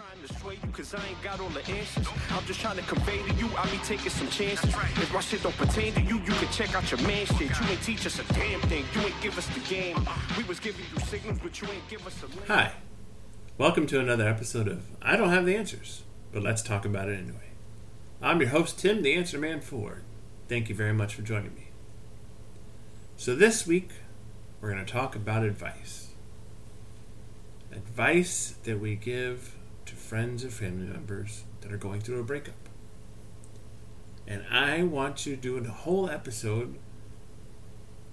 trying to sway you cause I ain't got all the answers. I'm just trying to convey to you, I be taking some chances. If my shit don't pertain to you, you can check out your man shit. You ain't teach us a damn thing, you ain't give us the game. Uh-uh. We was giving you signals, but you ain't give us a. Hi. Welcome to another episode of I Don't Have the Answers, but let's talk about it anyway. I'm your host, Tim, the Answer Man Ford. Thank you very much for joining me. So, this week, we're going to talk about advice. Advice that we give to friends and family members that are going through a breakup. And I want to do a whole episode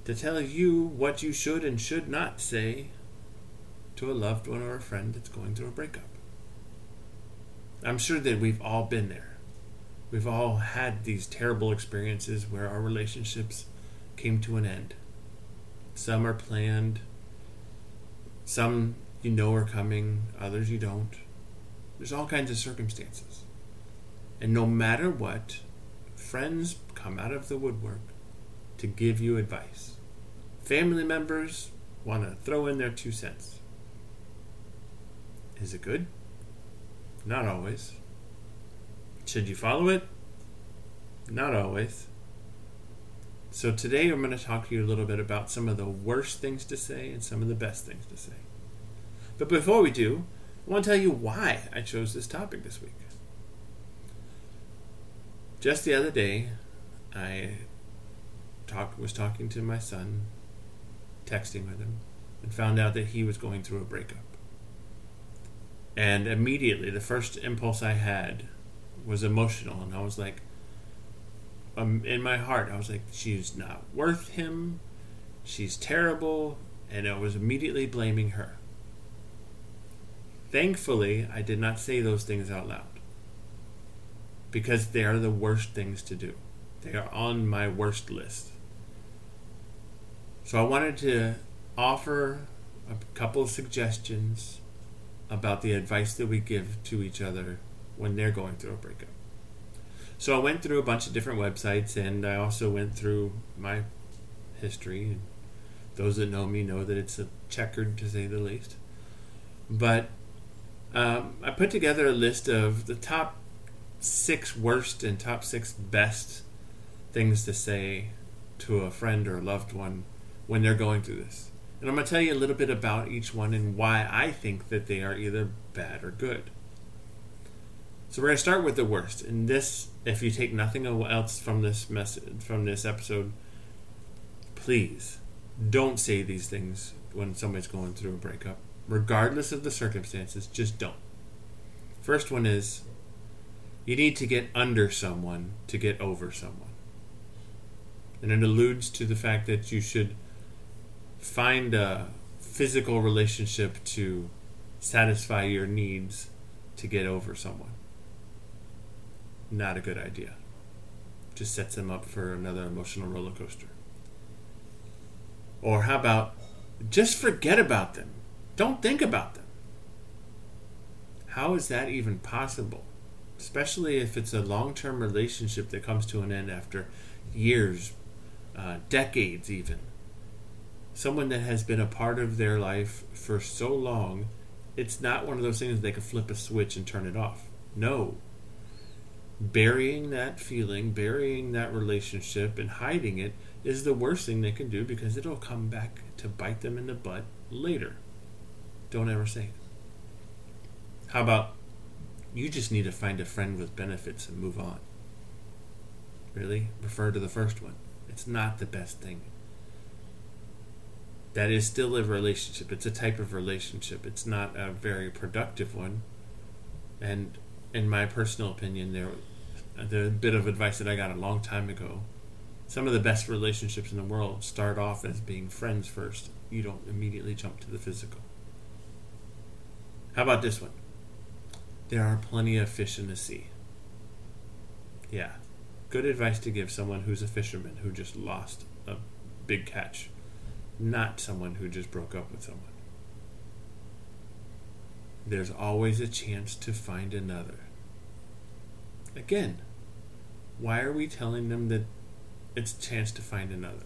to tell you what you should and should not say to a loved one or a friend that's going through a breakup. I'm sure that we've all been there. We've all had these terrible experiences where our relationships came to an end. Some are planned, some you know are coming, others you don't. There's all kinds of circumstances. And no matter what, friends come out of the woodwork to give you advice. Family members want to throw in their two cents. Is it good? Not always. Should you follow it? Not always. So today I'm going to talk to you a little bit about some of the worst things to say and some of the best things to say. But before we do, I want to tell you why I chose this topic this week. Just the other day, I talk, was talking to my son, texting with him, and found out that he was going through a breakup. And immediately, the first impulse I had was emotional, and I was like, um, in my heart, I was like, she's not worth him, she's terrible, and I was immediately blaming her. Thankfully, I did not say those things out loud because they are the worst things to do. They are on my worst list. So I wanted to offer a couple suggestions about the advice that we give to each other when they're going through a breakup. So I went through a bunch of different websites and I also went through my history. And those that know me know that it's a checkered to say the least. But um, I put together a list of the top six worst and top six best things to say to a friend or a loved one when they're going through this. And I'm going to tell you a little bit about each one and why I think that they are either bad or good. So we're going to start with the worst. And this, if you take nothing else from this message, from this episode, please don't say these things when somebody's going through a breakup, regardless of the circumstances. Just don't. First one is you need to get under someone to get over someone. And it alludes to the fact that you should find a physical relationship to satisfy your needs to get over someone. Not a good idea. Just sets them up for another emotional roller coaster. Or how about just forget about them? Don't think about them. How is that even possible? Especially if it's a long term relationship that comes to an end after years, uh, decades, even. Someone that has been a part of their life for so long, it's not one of those things they can flip a switch and turn it off. No. Burying that feeling, burying that relationship, and hiding it is the worst thing they can do because it'll come back to bite them in the butt later. Don't ever say it. How about you just need to find a friend with benefits and move on? Really? Refer to the first one. It's not the best thing. That is still a relationship. It's a type of relationship. It's not a very productive one. And in my personal opinion, there, the bit of advice that I got a long time ago. Some of the best relationships in the world start off as being friends first. You don't immediately jump to the physical. How about this one? There are plenty of fish in the sea. Yeah. Good advice to give someone who's a fisherman who just lost a big catch, not someone who just broke up with someone. There's always a chance to find another. Again, why are we telling them that it's a chance to find another?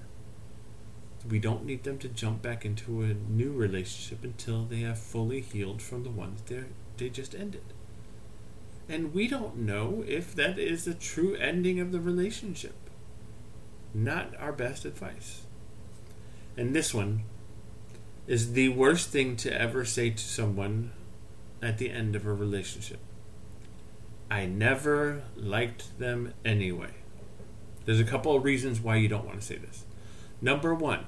We don't need them to jump back into a new relationship until they have fully healed from the ones they they just ended. And we don't know if that is the true ending of the relationship. Not our best advice. And this one is the worst thing to ever say to someone at the end of a relationship. I never liked them anyway. There's a couple of reasons why you don't want to say this. Number one,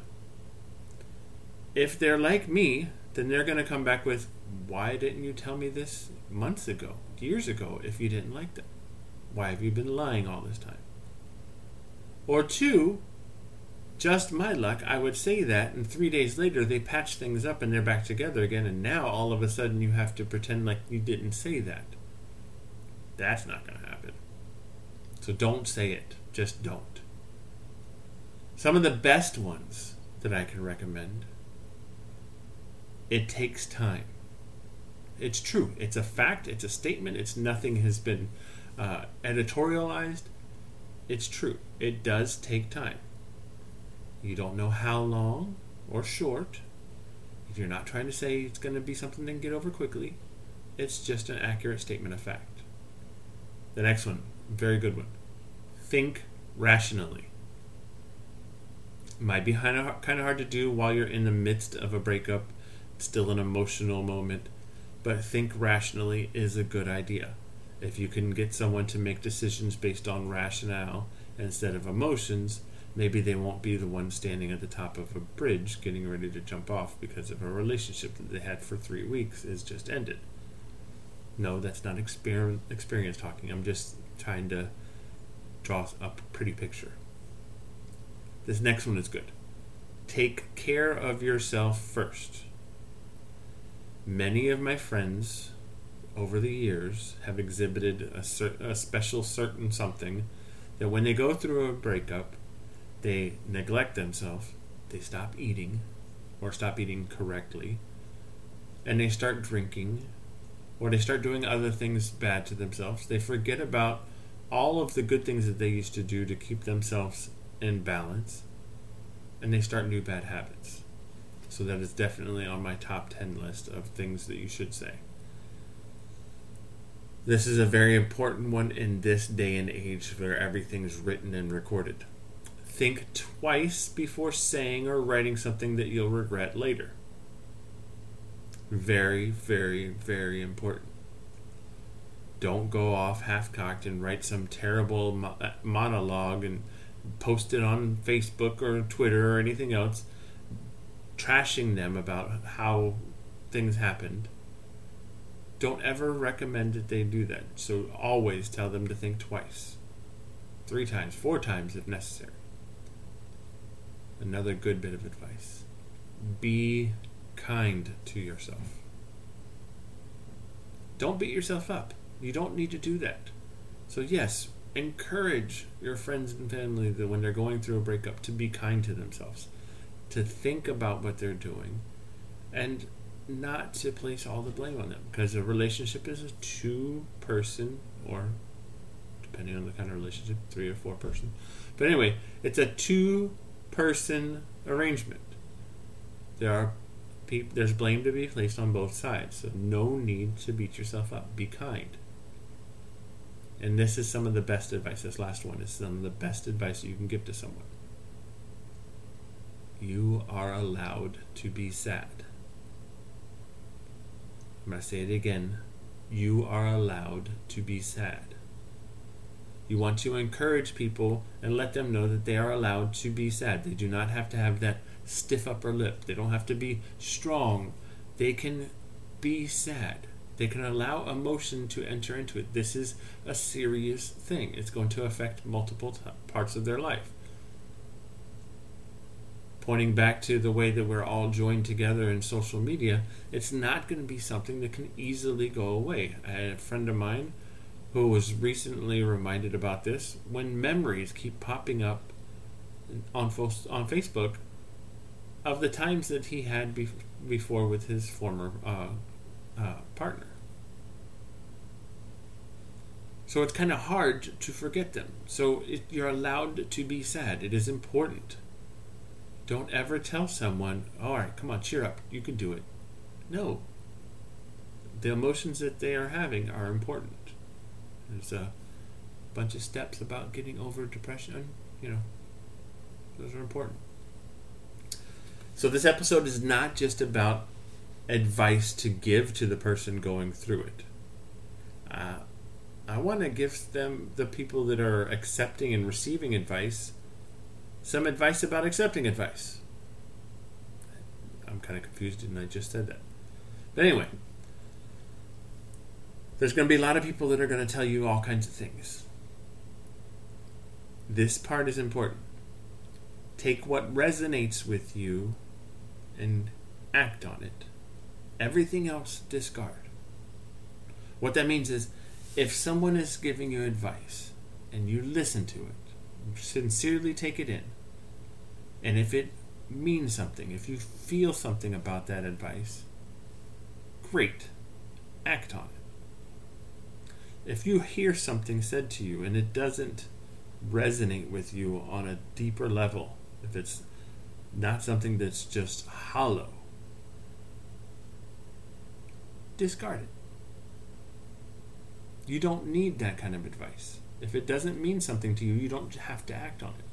if they're like me, then they're going to come back with, Why didn't you tell me this months ago, years ago, if you didn't like them? Why have you been lying all this time? Or two, just my luck, I would say that, and three days later they patch things up and they're back together again, and now all of a sudden you have to pretend like you didn't say that. That's not going to happen. So don't say it. Just don't. Some of the best ones that I can recommend it takes time. It's true. It's a fact. It's a statement. It's nothing has been uh, editorialized. It's true. It does take time. You don't know how long or short. If you're not trying to say it's going to be something they can get over quickly. It's just an accurate statement of fact. The next one, very good one. Think rationally. Might be kind of kind of hard to do while you're in the midst of a breakup still an emotional moment, but think rationally is a good idea. If you can get someone to make decisions based on rationale instead of emotions, maybe they won't be the one standing at the top of a bridge getting ready to jump off because of a relationship that they had for three weeks is just ended. No, that's not exper- experience talking. I'm just trying to draw a pretty picture. This next one is good. Take care of yourself first. Many of my friends over the years have exhibited a, cer- a special certain something that when they go through a breakup, they neglect themselves, they stop eating or stop eating correctly, and they start drinking or they start doing other things bad to themselves. They forget about all of the good things that they used to do to keep themselves in balance, and they start new bad habits. So that is definitely on my top 10 list of things that you should say. This is a very important one in this day and age where everything's written and recorded. Think twice before saying or writing something that you'll regret later. Very, very, very important. Don't go off half cocked and write some terrible mo- monologue and post it on Facebook or Twitter or anything else trashing them about how things happened, don't ever recommend that they do that. So always tell them to think twice, three times, four times if necessary. Another good bit of advice be kind to yourself. Don't beat yourself up. You don't need to do that. So, yes, encourage your friends and family that when they're going through a breakup to be kind to themselves to think about what they're doing and not to place all the blame on them. Because a relationship is a two person or depending on the kind of relationship three or four person. But anyway it's a two person arrangement. There are pe- there's blame to be placed on both sides. So no need to beat yourself up. Be kind. And this is some of the best advice. This last one is some of the best advice you can give to someone you are allowed to be sad. I'm going to say it again. You are allowed to be sad. You want to encourage people and let them know that they are allowed to be sad. They do not have to have that stiff upper lip. They don't have to be strong. They can be sad. They can allow emotion to enter into it. This is a serious thing. It's going to affect multiple t- parts of their life pointing back to the way that we're all joined together in social media, it's not going to be something that can easily go away. I had a friend of mine who was recently reminded about this when memories keep popping up on on Facebook of the times that he had be- before with his former uh, uh, partner. So it's kind of hard to forget them. So it, you're allowed to be sad. It is important. Don't ever tell someone, all right, come on, cheer up, you can do it. No. The emotions that they are having are important. There's a bunch of steps about getting over depression. You know, those are important. So this episode is not just about advice to give to the person going through it. Uh, I want to give them, the people that are accepting and receiving advice, some advice about accepting advice. I'm kind of confused, and I just said that. But anyway, there's going to be a lot of people that are going to tell you all kinds of things. This part is important. Take what resonates with you and act on it. Everything else, discard. What that means is if someone is giving you advice and you listen to it, sincerely take it in, and if it means something, if you feel something about that advice, great, act on it. If you hear something said to you and it doesn't resonate with you on a deeper level, if it's not something that's just hollow, discard it. You don't need that kind of advice. If it doesn't mean something to you, you don't have to act on it.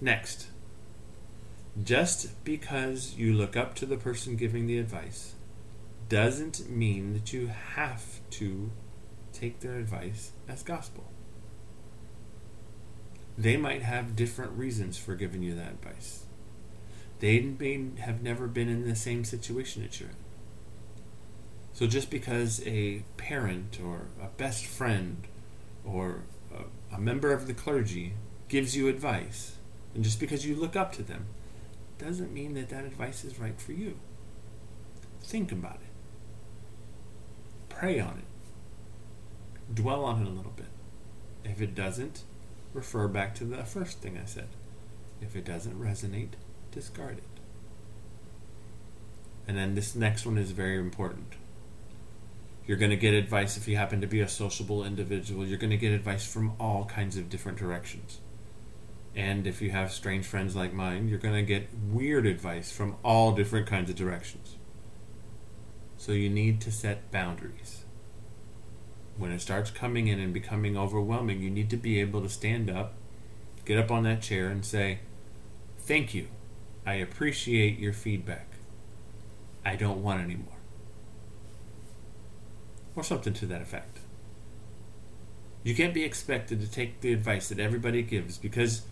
Next, just because you look up to the person giving the advice doesn't mean that you have to take their advice as gospel. They might have different reasons for giving you that advice. They may have never been in the same situation that you're in. So just because a parent or a best friend or a, member of the clergy gives you advice, and just because you look up to them, doesn't mean that that advice is right for you. Think about it. Pray on it. Dwell on it a little bit. If it doesn't, refer back to the first thing I said. If it doesn't resonate, discard it. And then this next one is very important. You're going to get advice if you happen to be a sociable individual. You're going to get advice from all kinds of different directions. And if you have strange friends like mine, you're going to get weird advice from all different kinds of directions. So you need to set boundaries. When it starts coming in and becoming overwhelming, you need to be able to stand up, get up on that chair, and say, Thank you. I appreciate your feedback. I don't want any more or something to that effect. You can't be expected to take the advice that everybody gives because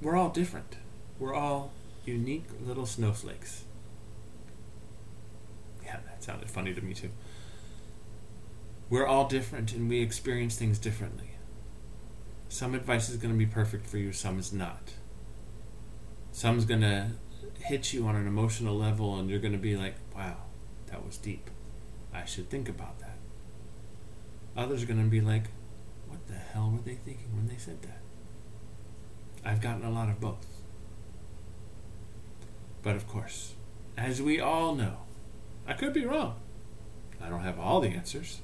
we're all different. We're all unique little snowflakes. Yeah, that sounded funny to me too. We're all different and we experience things differently. Some advice is going to be perfect for you, some is not. Some's going to hit you on an emotional level and you're going to be like, wow, that was deep. I should think about that. Others are going to be like, what the hell were they thinking when they said that? I've gotten a lot of both. But of course, as we all know, I could be wrong. I don't have all the answers.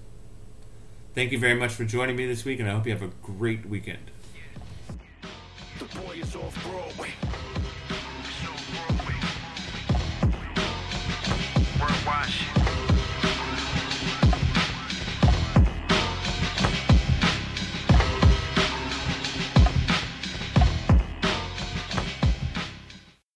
Thank you very much for joining me this week, and I hope you have a great weekend. The boy is off Broadway.